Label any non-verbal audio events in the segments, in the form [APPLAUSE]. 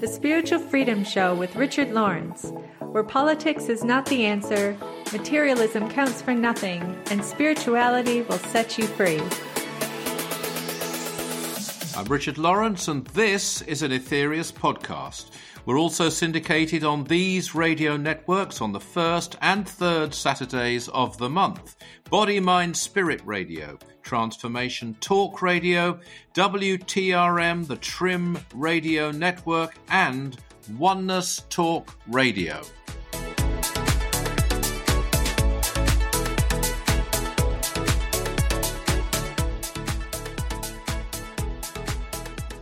The Spiritual Freedom Show with Richard Lawrence, where politics is not the answer, materialism counts for nothing, and spirituality will set you free. I'm Richard Lawrence, and this is an Aetherius podcast. We're also syndicated on these radio networks on the first and third Saturdays of the month Body, Mind, Spirit Radio, Transformation Talk Radio, WTRM, the Trim Radio Network, and Oneness Talk Radio.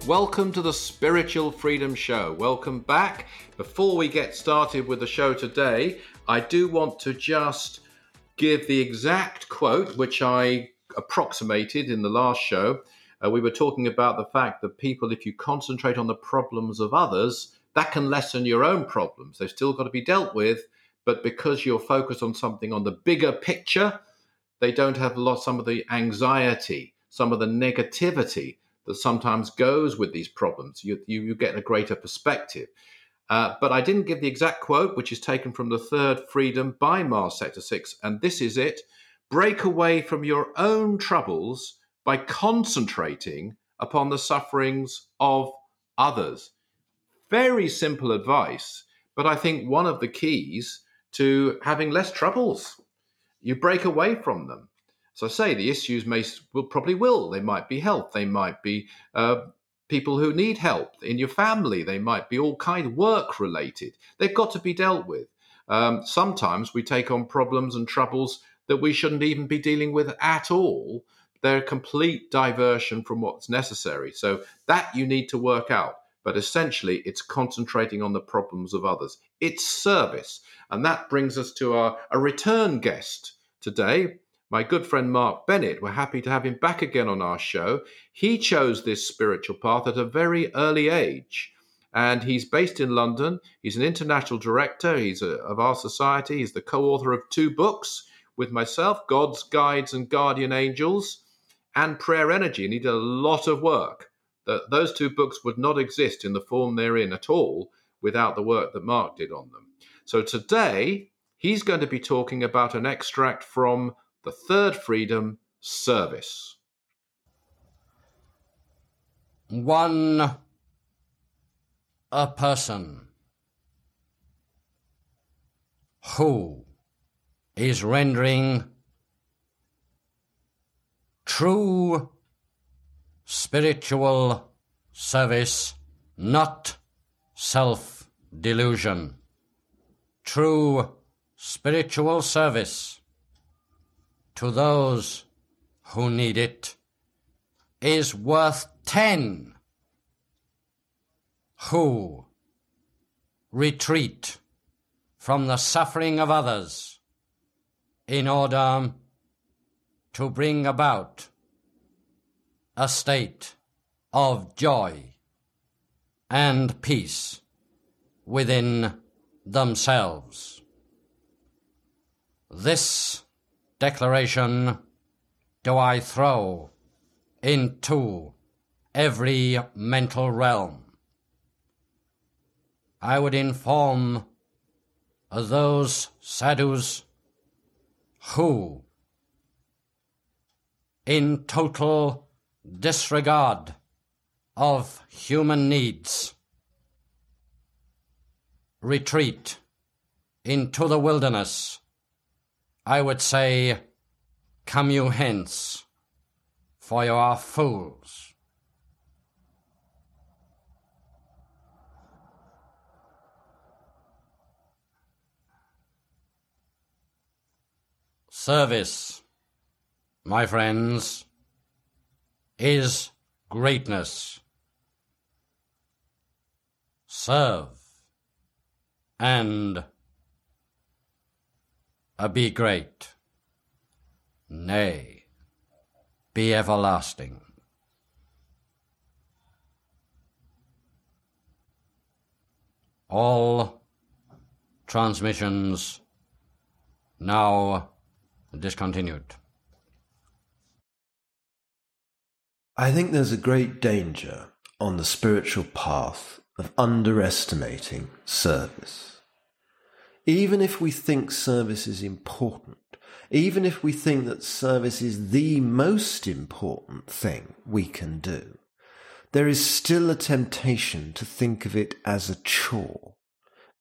Welcome to the Spiritual Freedom Show. Welcome back. Before we get started with the show today, I do want to just give the exact quote which I approximated in the last show. Uh, we were talking about the fact that people, if you concentrate on the problems of others, that can lessen your own problems. They've still got to be dealt with, but because you're focused on something on the bigger picture, they don't have a lot some of the anxiety, some of the negativity that sometimes goes with these problems. You, you, you get a greater perspective. Uh, but I didn't give the exact quote, which is taken from The Third Freedom by Mars Sector 6. And this is it break away from your own troubles by concentrating upon the sufferings of others. Very simple advice, but I think one of the keys to having less troubles. You break away from them. So I say the issues may will probably will. They might be health. They might be uh, people who need help in your family. They might be all kind of work related. They've got to be dealt with. Um, sometimes we take on problems and troubles that we shouldn't even be dealing with at all. They're a complete diversion from what's necessary. So that you need to work out. But essentially, it's concentrating on the problems of others. It's service. And that brings us to our a return guest today my good friend Mark Bennett. We're happy to have him back again on our show. He chose this spiritual path at a very early age. And he's based in London. He's an international director. He's a, of our society. He's the co-author of two books with myself, God's Guides and Guardian Angels, and Prayer Energy. And he did a lot of work. Those two books would not exist in the form they're in at all without the work that Mark did on them. So today he's going to be talking about an extract from the third freedom, service. One a person who is rendering true spiritual service, not self delusion. True spiritual service to those who need it is worth ten who retreat from the suffering of others in order to bring about a state of joy and peace within themselves. This declaration do I throw into every mental realm. I would inform those sadhus who, in total disregard of human needs, retreat into the wilderness I would say, Come you hence, for you are fools. Service, my friends, is greatness. Serve and be great. Nay, be everlasting. All transmissions now discontinued. I think there's a great danger on the spiritual path of underestimating service. Even if we think service is important, even if we think that service is the most important thing we can do, there is still a temptation to think of it as a chore,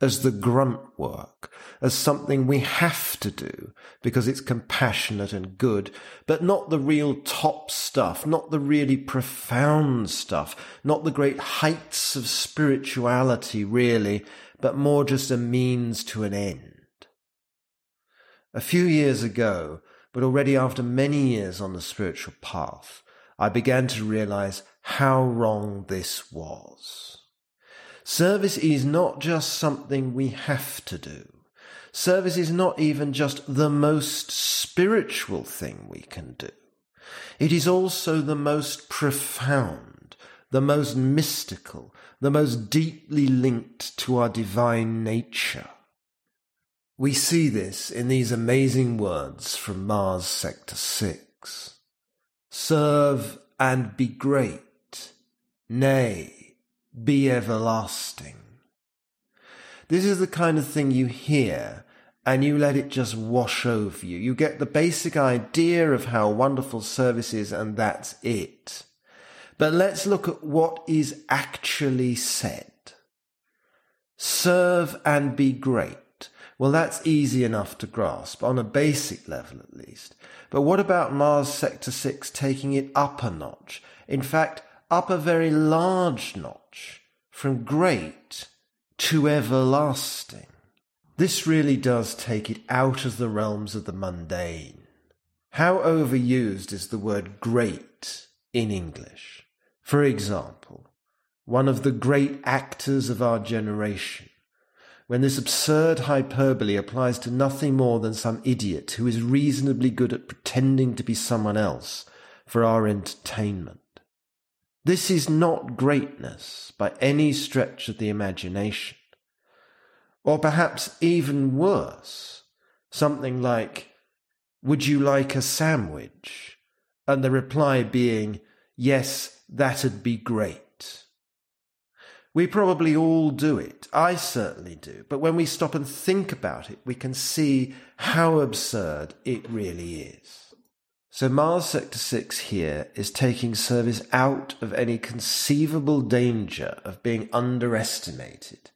as the grunt work, as something we have to do because it's compassionate and good, but not the real top stuff, not the really profound stuff, not the great heights of spirituality really, but more just a means to an end. A few years ago, but already after many years on the spiritual path, I began to realize how wrong this was. Service is not just something we have to do. Service is not even just the most spiritual thing we can do. It is also the most profound, the most mystical, the most deeply linked to our divine nature. We see this in these amazing words from Mars Sector 6. Serve and be great, nay, be everlasting. This is the kind of thing you hear and you let it just wash over you. You get the basic idea of how wonderful service is and that's it. But let's look at what is actually said. Serve and be great. Well, that's easy enough to grasp, on a basic level at least. But what about Mars Sector 6 taking it up a notch? In fact, up a very large notch, from great to everlasting. This really does take it out of the realms of the mundane. How overused is the word great in English? For example, one of the great actors of our generation, when this absurd hyperbole applies to nothing more than some idiot who is reasonably good at pretending to be someone else for our entertainment. This is not greatness by any stretch of the imagination. Or perhaps even worse, something like, Would you like a sandwich? And the reply being, Yes, that'd be great. We probably all do it. I certainly do. But when we stop and think about it, we can see how absurd it really is. So Mars Sector 6 here is taking service out of any conceivable danger of being underestimated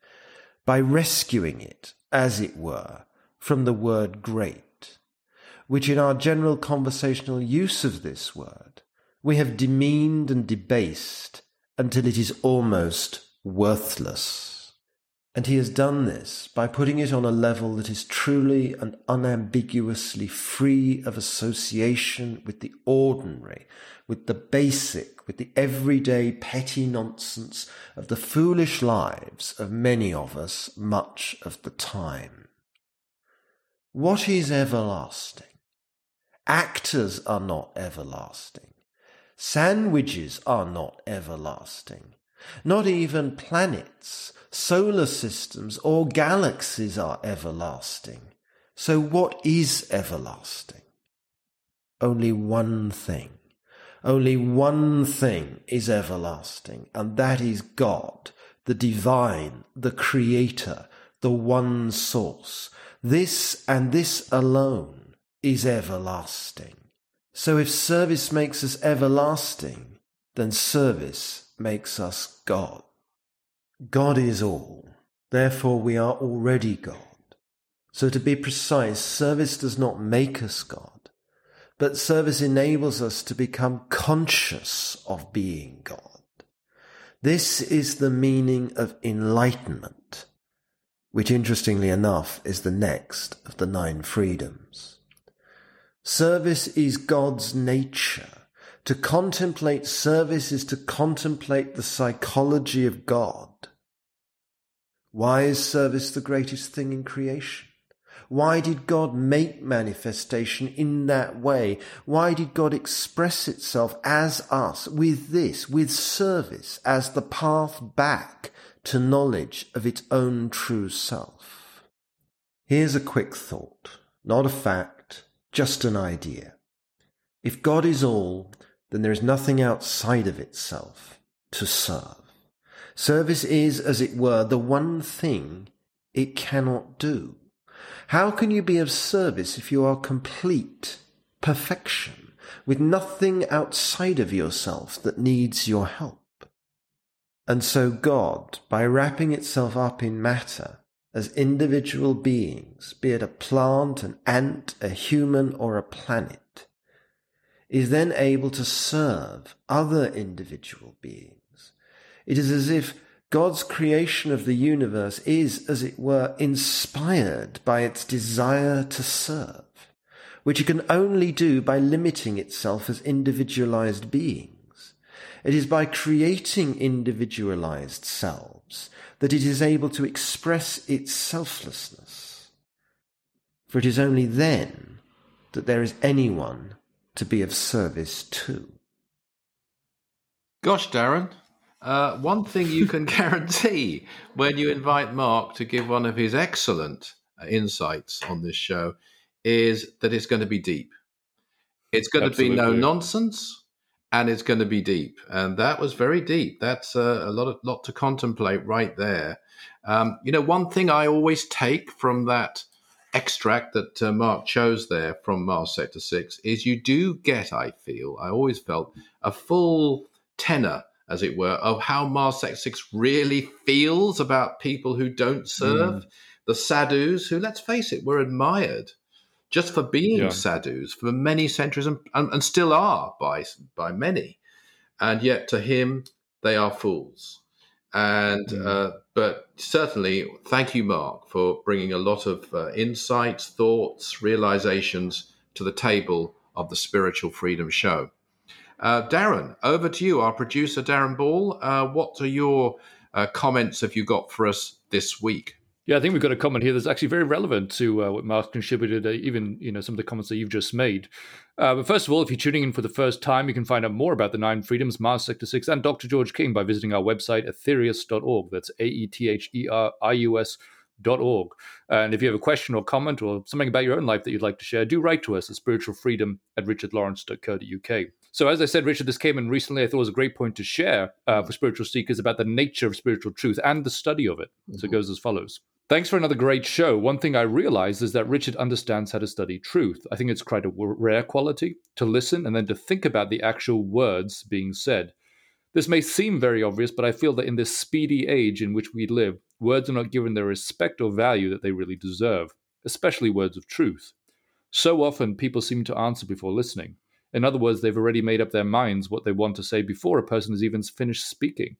by rescuing it, as it were, from the word great, which in our general conversational use of this word, we have demeaned and debased until it is almost worthless. And he has done this by putting it on a level that is truly and unambiguously free of association with the ordinary, with the basic, with the everyday petty nonsense of the foolish lives of many of us much of the time. What is everlasting? Actors are not everlasting. Sandwiches are not everlasting. Not even planets, solar systems, or galaxies are everlasting. So what is everlasting? Only one thing. Only one thing is everlasting, and that is God, the divine, the creator, the one source. This and this alone is everlasting. So if service makes us everlasting, then service makes us God. God is all. Therefore, we are already God. So, to be precise, service does not make us God, but service enables us to become conscious of being God. This is the meaning of enlightenment, which interestingly enough is the next of the nine freedoms. Service is God's nature to contemplate service is to contemplate the psychology of God. Why is service the greatest thing in creation? Why did God make manifestation in that way? Why did God express itself as us with this, with service as the path back to knowledge of its own true self? Here's a quick thought, not a fact, just an idea. If God is all, then there is nothing outside of itself. to serve. Service is, as it were, the one thing it cannot do. How can you be of service if you are complete perfection, with nothing outside of yourself that needs your help? And so God, by wrapping itself up in matter, as individual beings, be it a plant, an ant, a human, or a planet, is then able to serve other individual beings. It is as if God's creation of the universe is, as it were, inspired by its desire to serve, which it can only do by limiting itself as individualized beings. It is by creating individualized selves that it is able to express its selflessness. For it is only then that there is anyone to be of service to. Gosh, Darren, uh, one thing you can [LAUGHS] guarantee when you invite Mark to give one of his excellent uh, insights on this show is that it's going to be deep. It's going Absolutely. to be no nonsense and it's going to be deep. And that was very deep. That's uh, a lot of lot to contemplate right there. Um, you know, one thing I always take from that extract that uh, Mark chose there from Mars Sector 6 is you do get, I feel, I always felt, a full tenor, as it were, of how Mars Sector 6 really feels about people who don't serve. Mm. The sadhus, who, let's face it, were admired just for being yeah. sadhus for many centuries and, and, and, still are by, by many. And yet to him, they are fools. And mm. uh, but certainly, thank you, Mark, for bringing a lot of uh, insights, thoughts, realizations to the table of the Spiritual Freedom Show. Uh, Darren, over to you, our producer, Darren Ball. Uh, what are your uh, comments have you got for us this week? Yeah, I think we've got a comment here that's actually very relevant to uh, what Mark contributed, uh, even you know some of the comments that you've just made. Uh, but first of all, if you're tuning in for the first time, you can find out more about the Nine Freedoms, Mars Sector 6, and Dr. George King by visiting our website, aetherius.org. That's A E T H E R I U S. Dot org. And if you have a question or comment or something about your own life that you'd like to share, do write to us at spiritualfreedom at richardlawrence.co.uk. So, as I said, Richard, this came in recently. I thought it was a great point to share uh, for spiritual seekers about the nature of spiritual truth and the study of it. Mm-hmm. So, it mm-hmm. goes as follows Thanks for another great show. One thing I realized is that Richard understands how to study truth. I think it's quite a rare quality to listen and then to think about the actual words being said. This may seem very obvious, but I feel that in this speedy age in which we live, words are not given the respect or value that they really deserve, especially words of truth. So often, people seem to answer before listening. In other words, they've already made up their minds what they want to say before a person has even finished speaking.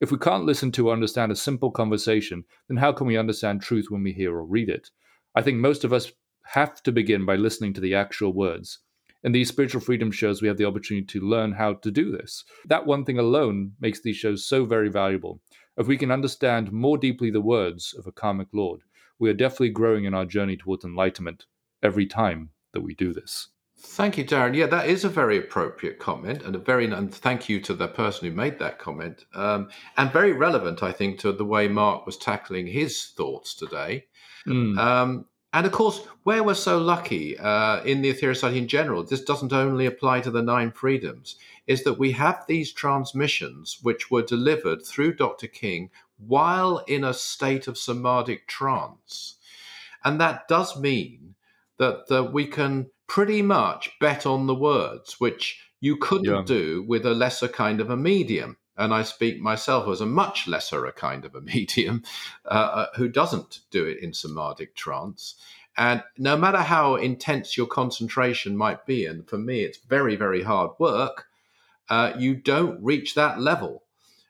If we can't listen to or understand a simple conversation, then how can we understand truth when we hear or read it? I think most of us have to begin by listening to the actual words. In these spiritual freedom shows, we have the opportunity to learn how to do this. That one thing alone makes these shows so very valuable. If we can understand more deeply the words of a karmic lord, we are definitely growing in our journey towards enlightenment every time that we do this. Thank you, Darren. Yeah, that is a very appropriate comment, and a very and thank you to the person who made that comment, um, and very relevant, I think, to the way Mark was tackling his thoughts today. Mm. Um, and of course, where we're so lucky uh, in the Aetherius Society in general, this doesn't only apply to the nine freedoms, is that we have these transmissions which were delivered through Dr. King while in a state of samadhic trance, and that does mean that uh, we can pretty much bet on the words, which you couldn't yeah. do with a lesser kind of a medium. And I speak myself as a much lesser a kind of a [LAUGHS] medium uh, uh, who doesn't do it in samadhic trance. And no matter how intense your concentration might be, and for me it's very, very hard work, uh, you don't reach that level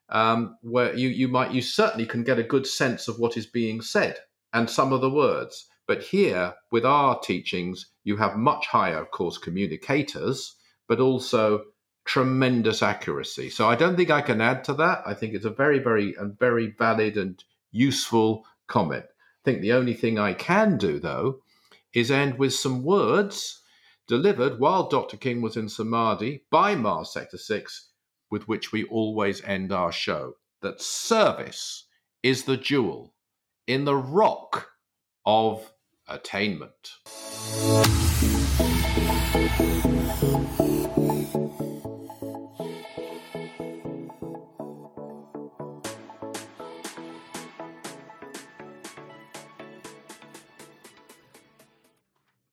um, where you, you might, you certainly can get a good sense of what is being said and some of the words. But here, with our teachings, you have much higher, of course, communicators, but also tremendous accuracy. So I don't think I can add to that. I think it's a very, very, and very valid and useful comment. I think the only thing I can do, though, is end with some words delivered while Dr. King was in Samadhi by Mars Sector 6, with which we always end our show that service is the jewel in the rock of attainment.